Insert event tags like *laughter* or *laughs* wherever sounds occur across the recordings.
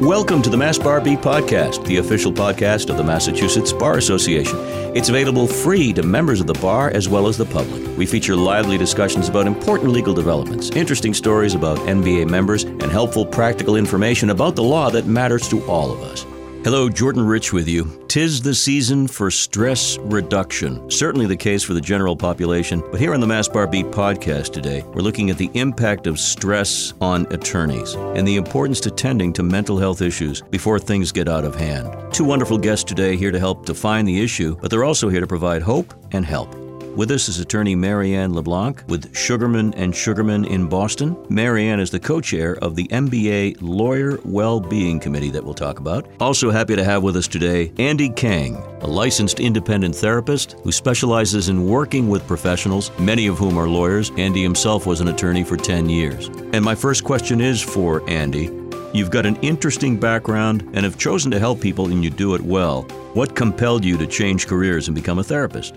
Welcome to the Mass Bar Beat Podcast, the official podcast of the Massachusetts Bar Association. It's available free to members of the bar as well as the public. We feature lively discussions about important legal developments, interesting stories about MBA members, and helpful practical information about the law that matters to all of us. Hello, Jordan Rich with you. Tis the season for stress reduction. Certainly the case for the general population, but here on the Mass Bar Beat podcast today, we're looking at the impact of stress on attorneys and the importance to tending to mental health issues before things get out of hand. Two wonderful guests today here to help define the issue, but they're also here to provide hope and help. With us is attorney Marianne LeBlanc with Sugarman and Sugarman in Boston. Marianne is the co-chair of the MBA Lawyer Well-Being Committee that we'll talk about. Also happy to have with us today Andy Kang, a licensed independent therapist who specializes in working with professionals, many of whom are lawyers. Andy himself was an attorney for 10 years. And my first question is for Andy. You've got an interesting background and have chosen to help people and you do it well. What compelled you to change careers and become a therapist?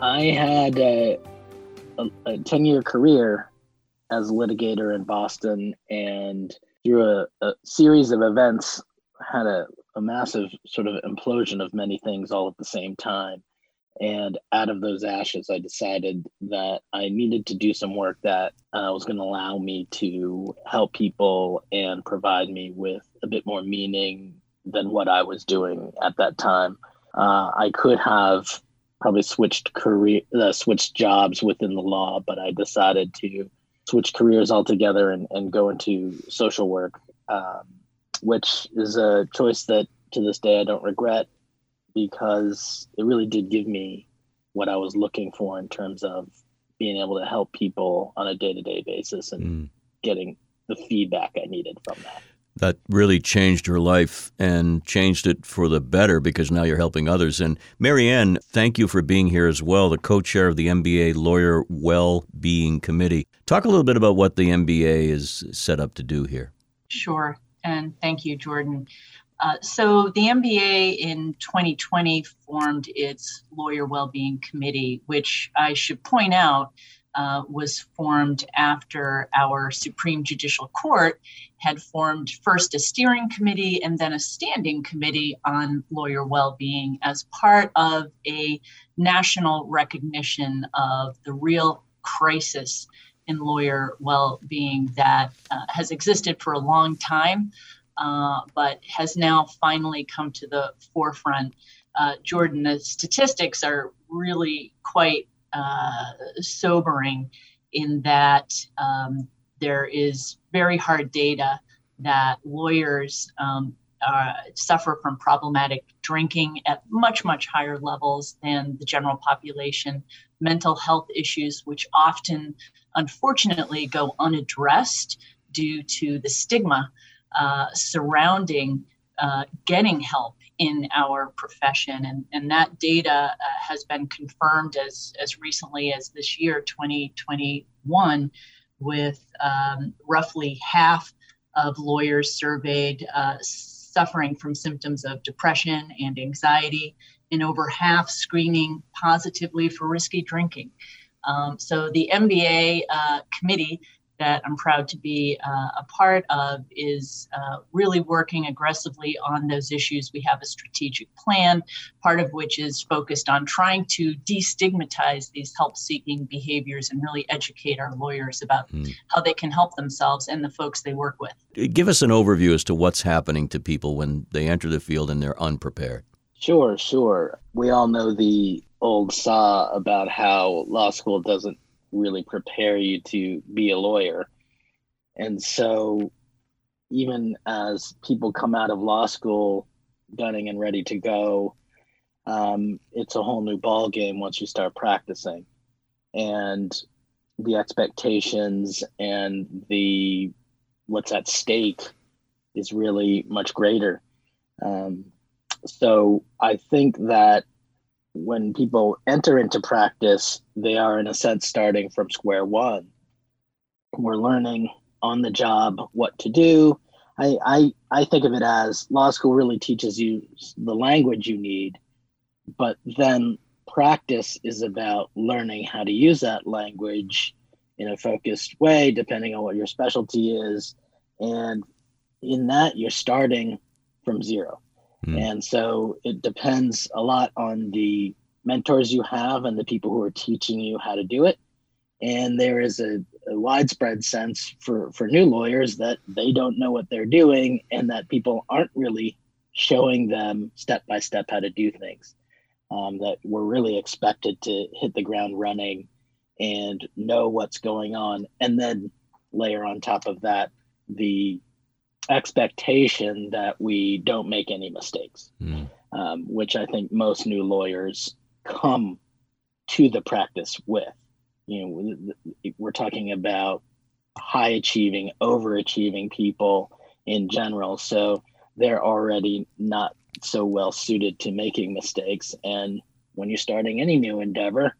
I had a, a 10 year career as a litigator in Boston, and through a, a series of events, had a, a, massive sort of implosion of many things all at the same time. And out of those ashes, I decided that I needed to do some work that uh, was going to allow me to help people and provide me with a bit more meaning than what I was doing at that time. Uh, I could have probably switched career, uh, switched jobs within the law, but I decided to switch careers altogether and, and go into social work, um, which is a choice that to this day I don't regret because it really did give me what I was looking for in terms of being able to help people on a day to day basis and mm. getting the feedback I needed from that that really changed her life and changed it for the better because now you're helping others. And Marianne, thank you for being here as well, the co chair of the MBA Lawyer Well Being Committee. Talk a little bit about what the MBA is set up to do here. Sure. And thank you, Jordan. Uh, so, the MBA in 2020 formed its Lawyer Well-Being Committee, which I should point out uh, was formed after our Supreme Judicial Court had formed first a steering committee and then a standing committee on lawyer well-being as part of a national recognition of the real crisis in lawyer well-being that uh, has existed for a long time uh, but has now finally come to the forefront. Uh, jordan the statistics are really quite uh, sobering in that um, there is very hard data that lawyers um, uh, suffer from problematic drinking at much, much higher levels than the general population, mental health issues, which often, unfortunately, go unaddressed due to the stigma uh, surrounding uh, getting help in our profession. And, and that data uh, has been confirmed as, as recently as this year, 2021, with um, roughly half of lawyers surveyed uh, suffering from symptoms of depression and anxiety, and over half screening positively for risky drinking. Um, so the MBA uh, committee that I'm proud to be uh, a part of is uh, really working aggressively on those issues. We have a strategic plan, part of which is focused on trying to destigmatize these help seeking behaviors and really educate our lawyers about mm. how they can help themselves and the folks they work with. Give us an overview as to what's happening to people when they enter the field and they're unprepared. Sure, sure. We all know the old saw about how law school doesn't really prepare you to be a lawyer. And so, even as people come out of law school gunning and ready to go, um, it's a whole new ball game once you start practicing, and the expectations and the what's at stake is really much greater. Um, so I think that when people enter into practice, they are in a sense starting from square one. We're learning on the job what to do. I, I, I think of it as law school really teaches you the language you need, but then practice is about learning how to use that language in a focused way, depending on what your specialty is, and in that you're starting from zero. Mm. And so it depends a lot on the mentors you have and the people who are teaching you how to do it. And there is a, a widespread sense for, for new lawyers that they don't know what they're doing and that people aren't really showing them step by step how to do things. Um, that we're really expected to hit the ground running and know what's going on. And then layer on top of that the expectation that we don't make any mistakes, mm. um, which I think most new lawyers come to the practice with. You know, we're talking about high achieving, overachieving people in general. So they're already not so well suited to making mistakes. And when you're starting any new endeavor,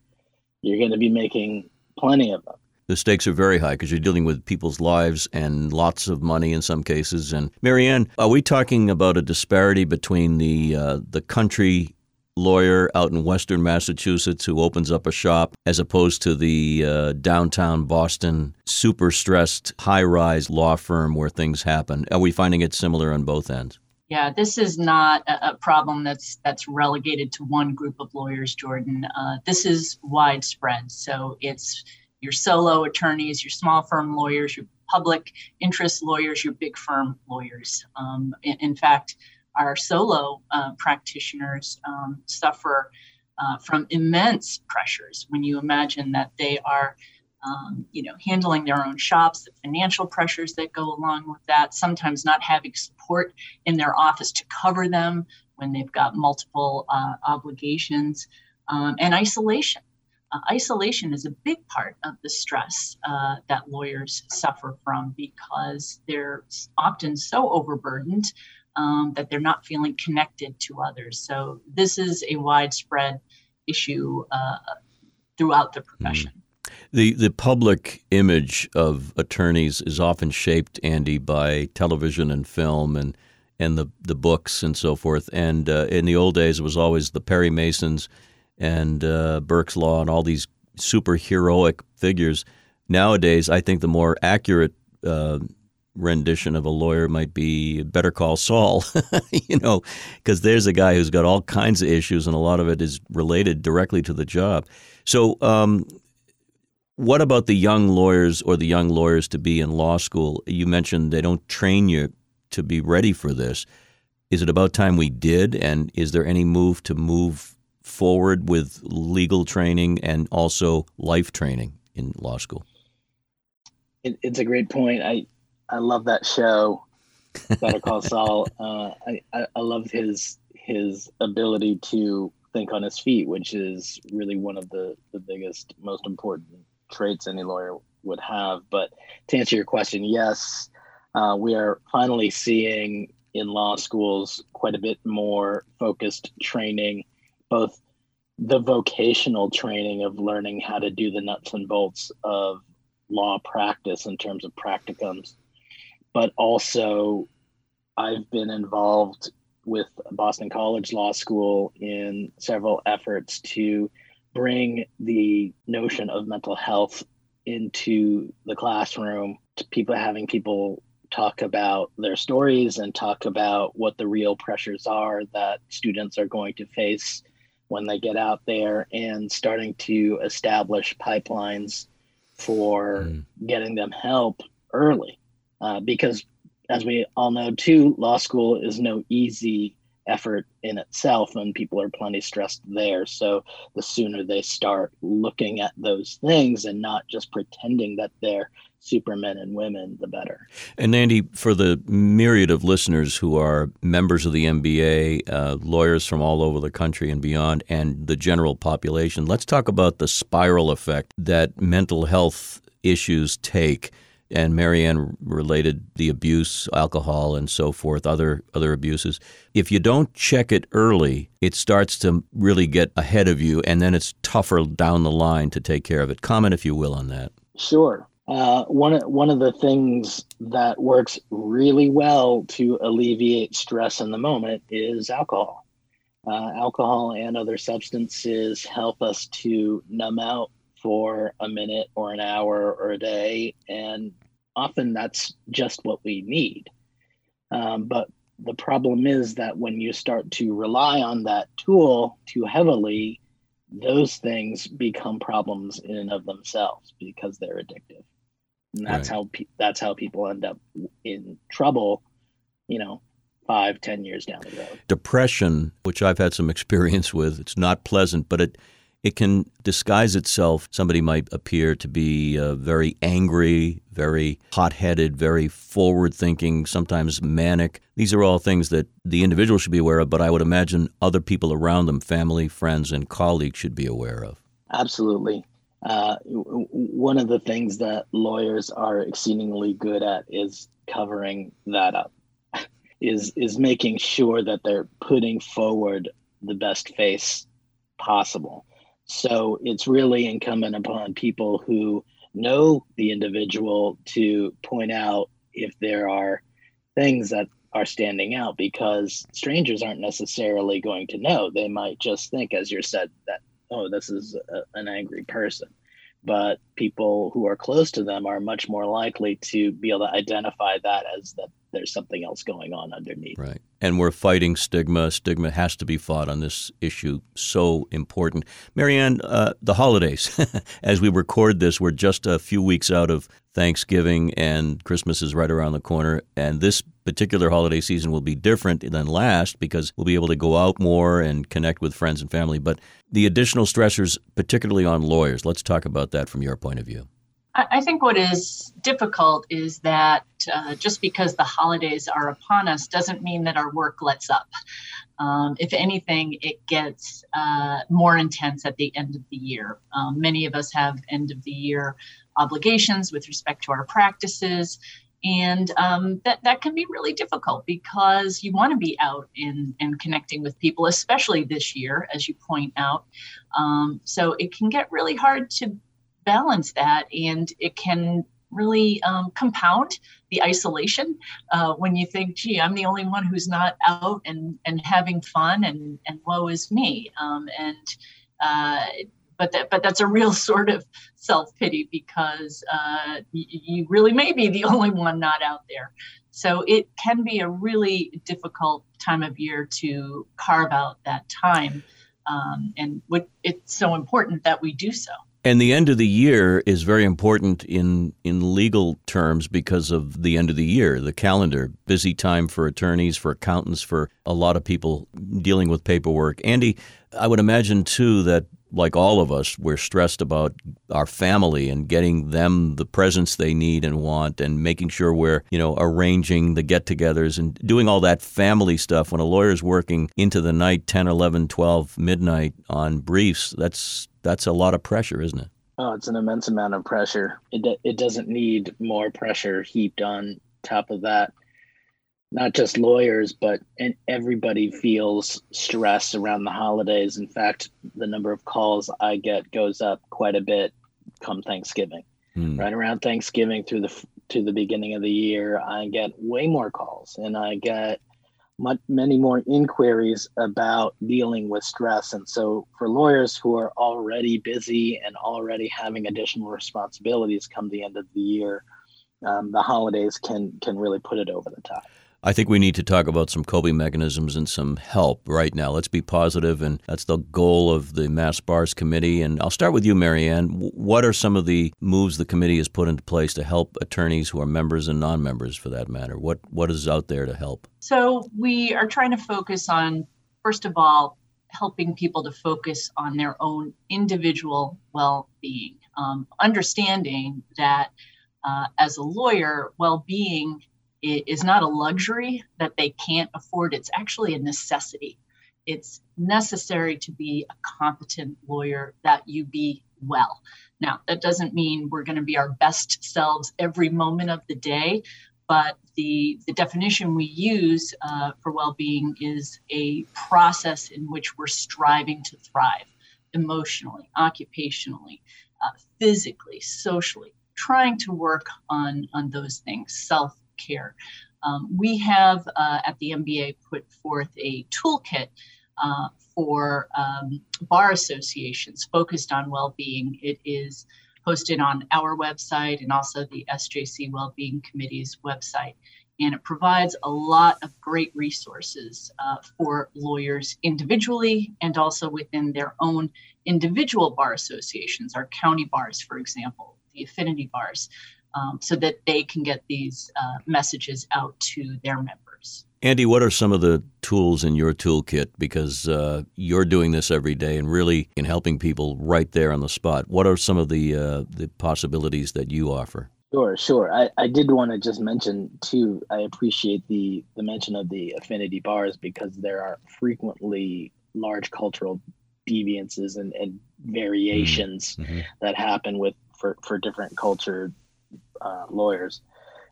you're going to be making plenty of them the stakes are very high because you're dealing with people's lives and lots of money in some cases. And Marianne, are we talking about a disparity between the uh, the country lawyer out in Western Massachusetts who opens up a shop as opposed to the uh, downtown Boston super stressed high rise law firm where things happen? Are we finding it similar on both ends? Yeah, this is not a, problem that's that's relegated to one group of lawyers, Jordan. Uh, this is widespread. So it's your solo attorneys, your small firm lawyers, your public interest lawyers, your big firm lawyers. Um, in, in, fact, our solo uh, practitioners um, suffer uh, from immense pressures when you imagine that they are. Um, you know, handling their own shops, the financial pressures that go along with that, sometimes not having support in their office to cover them when they've got multiple uh, obligations, um, and isolation uh, isolation is a big part of the stress uh, that lawyers suffer from because they're often so overburdened um, that they're not feeling connected to others. So, this is a widespread issue uh, throughout the profession. Mm. The the public image of attorneys is often shaped, Andy, by television and film and and the the books and so forth. And uh, in the old days, it was always the Perry Masons and uh, Burke's Law and all these superheroic figures. Nowadays, I think the more accurate uh, rendition of a lawyer might be Better Call Saul, *laughs* you know, because there's a guy who's got all kinds of issues, and a lot of it is related directly to the job. So, um, what about the young lawyers or the young lawyers to be in law school? You mentioned they don't train you to be ready for this. Is it about time we did? And is there any move to move forward with legal training and also life training in law school? It, it's a great point. I I love that show, Better Call Saul. *laughs* Uh, I, I I love his his ability to think on his feet, which is really one of the the biggest, most important traits any lawyer would have. But to answer your question, yes, uh, we are finally seeing in law schools quite a bit more focused training both the vocational training of learning how to do the nuts and bolts of law practice in terms of practicums, but also I've been involved with Boston College Law School in several efforts to bring the notion of mental health into the classroom to people having people talk about their stories and talk about what the real pressures are that students are going to face when they get out there and starting to establish pipelines for mm. getting them help early. Uh, because, as we all know, too, law school is no easy effort in itself, and people are plenty stressed there. So, the sooner they start looking at those things and not just pretending that they're supermen and women, the better. And Andy, for the myriad of listeners who are members of the MBA, uh, lawyers from all over the country and beyond, and the general population, let's talk about the spiral effect that mental health issues take. And Marianne related the abuse, alcohol, and so forth, other other abuses. If you don't check it early, it starts to really get ahead of you, and then it's tougher down the line to take care of it. Comment, if you will, on that. Sure. Uh, one one of the things that works really well to alleviate stress in the moment is alcohol. Uh, alcohol and other substances help us to numb out for a minute or an hour or a day, and often that's just what we need. Um, but the problem is that when you start to rely on that tool too heavily, those things become problems in and of themselves because they're addictive. And that's right. how pe- that's how people end up in trouble, you know, five, ten years down the road. Depression, which I've had some experience with, it's not pleasant, but it it can disguise itself. Somebody might appear to be uh, very angry, very hot headed, very forward thinking, sometimes manic. These are all things that the individual should be aware of, but I would imagine other people around them, family, friends, and colleagues, should be aware of. Absolutely. Uh, one of the things that lawyers are exceedingly good at is covering that up *laughs* is is making sure that they're putting forward the best face possible so it's really incumbent upon people who know the individual to point out if there are things that are standing out because strangers aren't necessarily going to know. They might just think, as you said, that, oh, this is a, an angry person. But people who are close to them are much more likely to be able to identify that as that there's something else going on underneath. Right. And we're fighting stigma. Stigma has to be fought on this issue. So important. Marianne, uh, the holidays, *laughs* as we record this, we're just a few weeks out of Thanksgiving and Christmas is right around the corner. And this particular holiday season will be different than last because we'll be able to go out more and connect with friends and family. But the additional stressors, particularly on lawyers, let's talk about that from your point of view. I think what is difficult is that uh, just because the holidays are upon us doesn't mean that our work lets up. Um, if anything, it gets uh, more intense at the end of the year. Um, many of us have end of the year obligations with respect to our practices. And um, that, that can be really difficult because you want to be out and, and connecting with people, especially this year, as you point out. Um, so it can get really hard to balance that and it can really um, compound the isolation uh, when you think gee i'm the only one who's not out and and having fun and and woe is me um, and uh, but that but that's a real *laughs* sort of self-pity because uh, y- you really may be the *laughs* only one not out there so it can be a really difficult time of year to carve out that time um, and what, it's so important that we do so and the end of the year is very important in, in legal terms because of the end of the year, the calendar. Busy time for attorneys, for accountants, for a lot of people dealing with paperwork. Andy, I would imagine too that, like all of us, we're stressed about our family and getting them the presents they need and want and making sure we're, you know, arranging the get togethers and doing all that family stuff. When a lawyer's working into the night, 10, 11, 12, midnight on briefs, that's that's a lot of pressure, isn't it? Oh, it's an immense amount of pressure. It, it doesn't need more pressure heaped on top of that. Not just lawyers, but and everybody feels stress around the holidays. In fact, the number of calls I get goes up quite a bit come Thanksgiving. Hmm. Right around Thanksgiving through the to the beginning of the year, I get way more calls, and I get much, many more inquiries about dealing with stress. And so, for lawyers who are already busy and already having additional responsibilities come the end of the year, um, the holidays can can really put it over the top. I think we need to talk about some coping mechanisms and some help right now. Let's be positive, and that's the goal of the Mass Bars Committee. And I'll start with you, Marianne. What are some of the moves the committee has put into place to help attorneys who are members and non-members, for that matter? What what is out there to help? So we are trying to focus on, first of all, helping people to focus on their own individual well-being, um, understanding that uh, as a lawyer, well-being is not a luxury that they can't afford. It's actually a necessity. It's necessary to be a competent lawyer that you be well. Now, that doesn't mean we're going to be our best selves every moment of the day, but the, the definition we use uh, for well being is a process in which we're striving to thrive emotionally, occupationally, uh, physically, socially, trying to work on, on those things, self care. Um, we have uh, at the MBA put forth a toolkit uh, for um, bar associations focused on well-being. It is posted on our website and also the SJC Wellbeing Committee's website. and it provides a lot of great resources uh, for lawyers individually and also within their own individual bar associations, our county bars, for example, the affinity bars, um, so that they can get these uh, messages out to their members. Andy, what are some of the tools in your toolkit? Because uh, you're doing this every day and really in helping people right there on the spot. What are some of the uh, the possibilities that you offer? Sure, sure. I, I did want to just mention too. I appreciate the the mention of the affinity bars because there are frequently large cultural deviances and, and variations mm-hmm. that happen with for, for different culture uh, lawyers.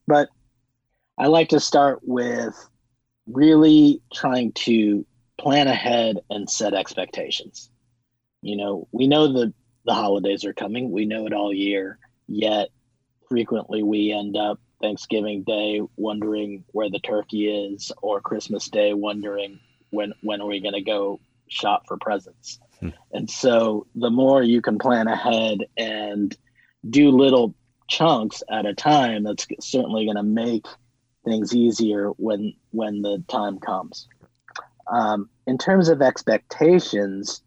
But I like to start with really trying to plan ahead and set expectations. You know, we know that the holidays are coming. We know it all year. Yet frequently we end up Thanksgiving Day wondering where the turkey is, or Christmas Day wondering when when are we going to go shop for presents. Hmm. And so the more you can plan ahead and do little chunks at a time, that's certainly going to make things easier when when the time comes. Um, in terms of expectations,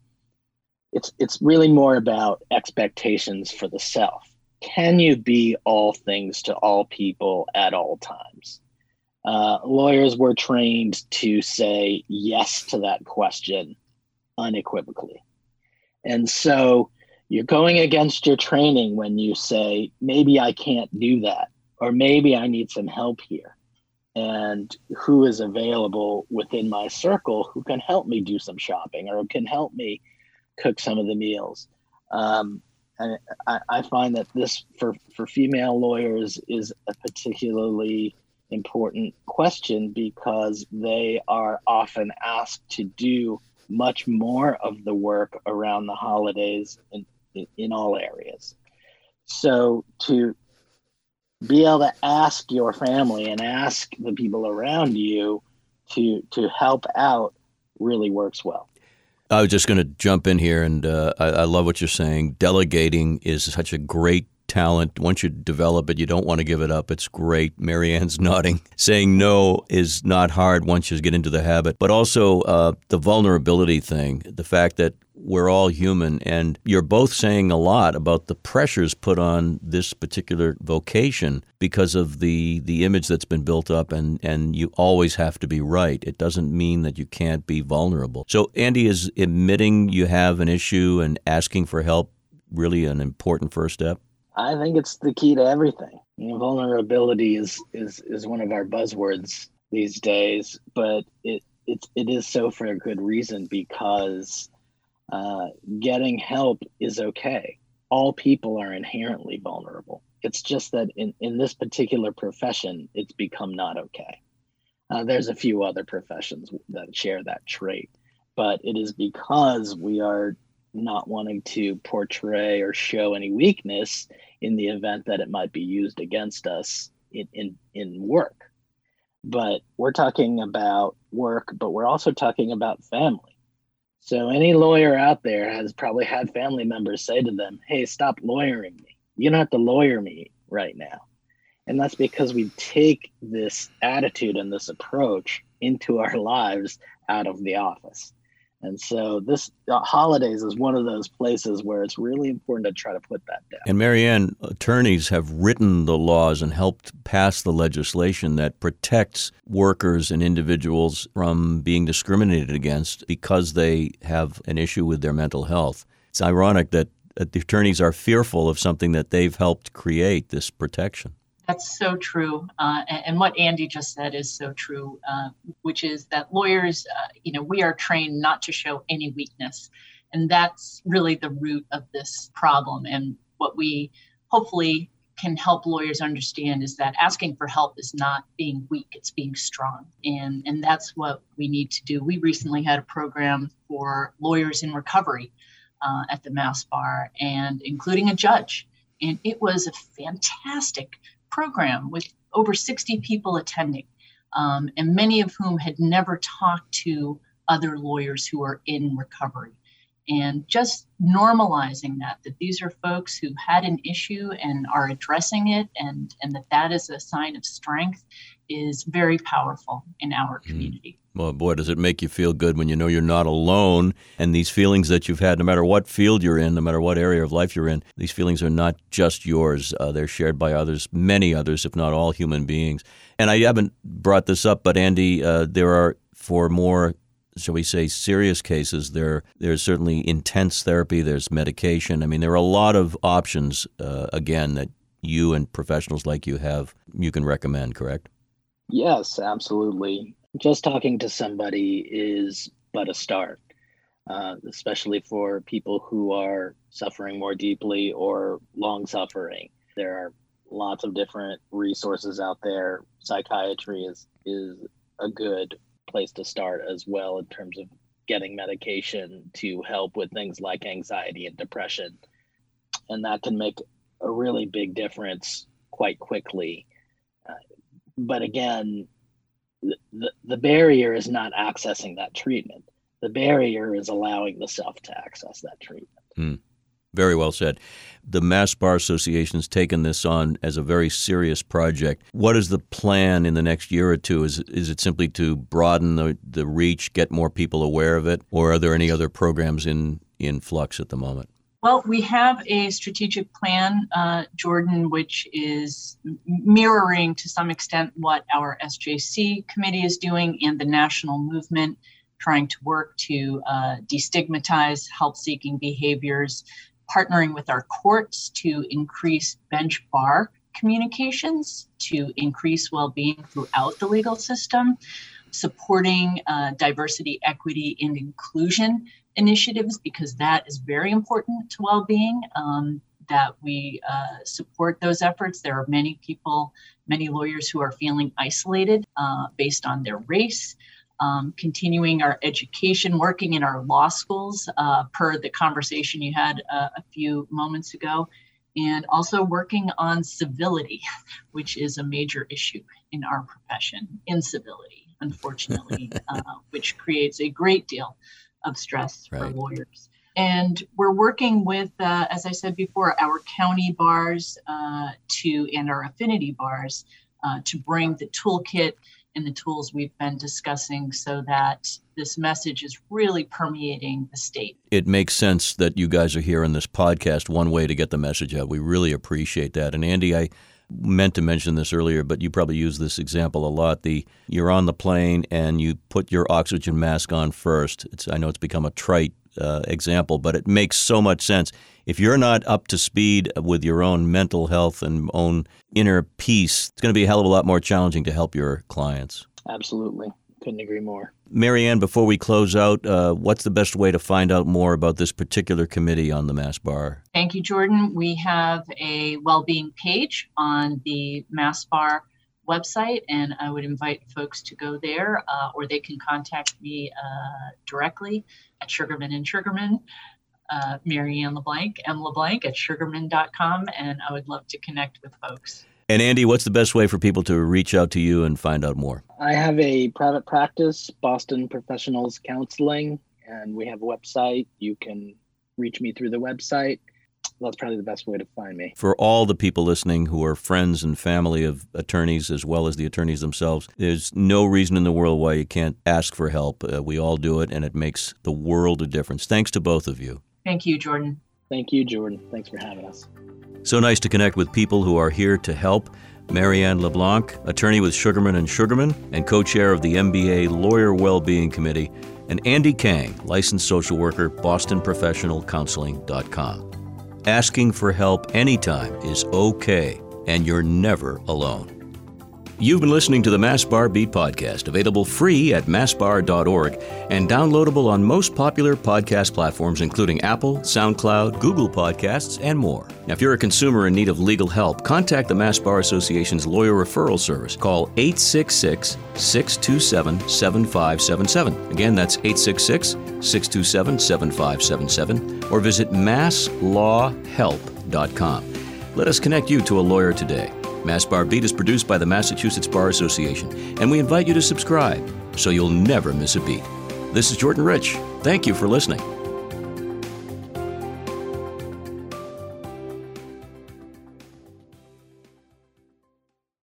it's it's really more about expectations for the self can you be all things to all people at all times? Uh, lawyers were trained to say yes to that question unequivocally. And so you're going against your training when you say, maybe I can't do that, or maybe I need some help here. And who is available within my circle who can help me do some shopping or can help me cook some of the meals? Um, I, I find that this for, for female lawyers is a particularly important question because they are often asked to do much more of the work around the holidays in, in, all areas. So to be able to ask your family and ask the people around you to to help out really works well. I was just going to jump in here, and uh, I, I, love what you're saying. Delegating is such a great talent. Once you develop it, you don't want to give it up. It's great. Marianne's *laughs* nodding. Saying no is not hard once you get into the habit, but also uh, the vulnerability thing, the fact that we're all human. And you're both saying a lot about the pressures put on this particular vocation because of the, the image that's been built up, and, and you always have to be right. It doesn't mean that you can't be vulnerable. So, Andy, is admitting you have an issue and asking for help really an important first step? I think it's the key to everything. You know, vulnerability is is is one of our buzzwords these days, but it it, it is so for a good reason because uh, getting help is okay. All people are inherently vulnerable. It's just that in, in this particular profession, it's become not okay. Uh, there's a few other professions that share that trait, but it is because we are not wanting to portray or show any weakness in the event that it might be used against us in, in, in work. But we're talking about work, but we're also talking about family. So any lawyer out there has probably had family members say to them, "Hey, stop lawyering me. You don't have to lawyer me right now." And that's because we take this attitude and this approach into our lives out of the office. And so this uh, holidays is one of those places where it's really important to try to put that down. And Marianne, attorneys have written the laws and helped pass the legislation that protects workers and individuals from being discriminated against because they have an issue with their mental health. It's ironic that the attorneys are fearful of something that they've helped create this protection. That's so true. Uh, and, and, what Andy just said is so true, uh, which is that lawyers, uh, you know, we are trained not to show any weakness. And that's really the root of this problem. And what we hopefully can help lawyers understand is that asking for help is not being weak, it's being strong. And, and that's what we need to do. We recently had a program for lawyers in recovery uh, at the Mass Bar, and including a judge. And it was a fantastic program with over 60 people attending, um, and many of whom had never talked to other lawyers who are in recovery. And just normalizing that, that these are folks who had an issue and are addressing it, and, and that that is a sign of strength is very powerful in our mm. community. Mm. Well, boy, does it make you feel good when you know you're not alone. And these feelings that you've had, no matter what field you're in, no matter what area of life you're in, these feelings are not just yours. Uh, they're shared by others, many others, if not all human beings. And I haven't brought this up, but Andy, uh, there are for more shall we say, serious cases, there there's certainly intense therapy. There's medication. I mean, there are a lot of options. Uh, again, that you and professionals like you have, you can recommend. Correct? Yes, absolutely. Just talking to somebody is but a start, uh, especially for people who are suffering more deeply or long suffering. There are lots of different resources out there. Psychiatry is is a good place to start as well in terms of getting medication to help with things like anxiety and depression. And that can make a really big difference quite quickly. But again, the, the barrier is not accessing that treatment. The barrier is allowing the self to access that treatment. Mm. Very well said. The Mass Bar Association has taken this on as a very serious project. What is the plan in the next year or two? Is, is it simply to broaden the, the reach, get more people aware of it, or are there any other programs in, in flux at the moment? Well, we have a strategic plan, uh, Jordan, which is mirroring to some extent what our SJC committee is doing and the national movement, trying to work to uh, destigmatize help seeking behaviors, partnering with our courts to increase bench bar communications, to increase well being throughout the legal system, supporting uh, diversity, equity, and inclusion initiatives because that is very important to well-being um, that we uh, support those efforts. There are many people many lawyers who are feeling isolated uh, based on their race um, continuing our education working in our law schools uh, per the conversation you had uh, a few moments ago and also working on civility *laughs* which is a major issue in our profession incivility unfortunately *laughs* uh, which creates a great deal of stress right. for lawyers. And we're working with, uh, as I said before, our county bars uh, to and our affinity bars uh, to bring the toolkit and the tools we've been discussing so that this message is really permeating the state. It makes sense that you guys are here in this podcast, one way to get the message out. We really appreciate that. And Andy, I meant to mention this earlier, but you probably use this example a lot. The you're on the plane and you put your oxygen mask on first. It's, I know it's become a trite uh, example, but it makes so much sense. If you're not up to speed with your own mental health and own inner peace, it's going to be a hell of a lot more challenging to help your clients. Absolutely. Couldn't agree more. Marianne, before we close out, uh, what's the best way to find out more about this particular committee on the Mass Bar? Thank you, Jordan. We have a well-being page on the Mass Bar website, and I would invite folks to go there, uh, or they can contact me uh, directly at Sugarman and Sugarman. Uh, Marianne LeBlanc, M. LeBlanc at sugarman.com, and I would love to connect with folks. And Andy, what's the best way for people to reach out to you and find out more? I have a private practice, Boston Professionals Counseling, and we have a website. You can reach me through the website. That's probably the best way to find me. For all the people listening who are friends and family of attorneys as well as the attorneys themselves, there's no reason in the world why you can't ask for help. Uh, we all do it, and it makes the world of difference. Thanks to both of you. Thank you, Jordan. Thank you, Jordan. Thanks for having us. So nice to connect with people who are here to help. Marianne LeBlanc, attorney with Sugarman and Sugarman and co-chair of the MBA Lawyer Wellbeing Committee, and Andy Kang, licensed social worker, bostonprofessionalcounseling.com. Asking for help anytime is okay, and you're never alone. You've been listening to the Mass Bar Beat podcast, available free at massbar.org and downloadable on most popular podcast platforms, including Apple, SoundCloud, Google Podcasts, and more. Now, if you're a consumer in need of legal help, contact the Mass Bar Association's lawyer referral service. Call 866 627 7577. Again, that's 866 627 7577, or visit masslawhelp.com. Let us connect you to a lawyer today. Mass Bar Beat is produced by the Massachusetts Bar Association, and we invite you to subscribe so you'll never miss a beat. This is Jordan Rich. Thank you for listening.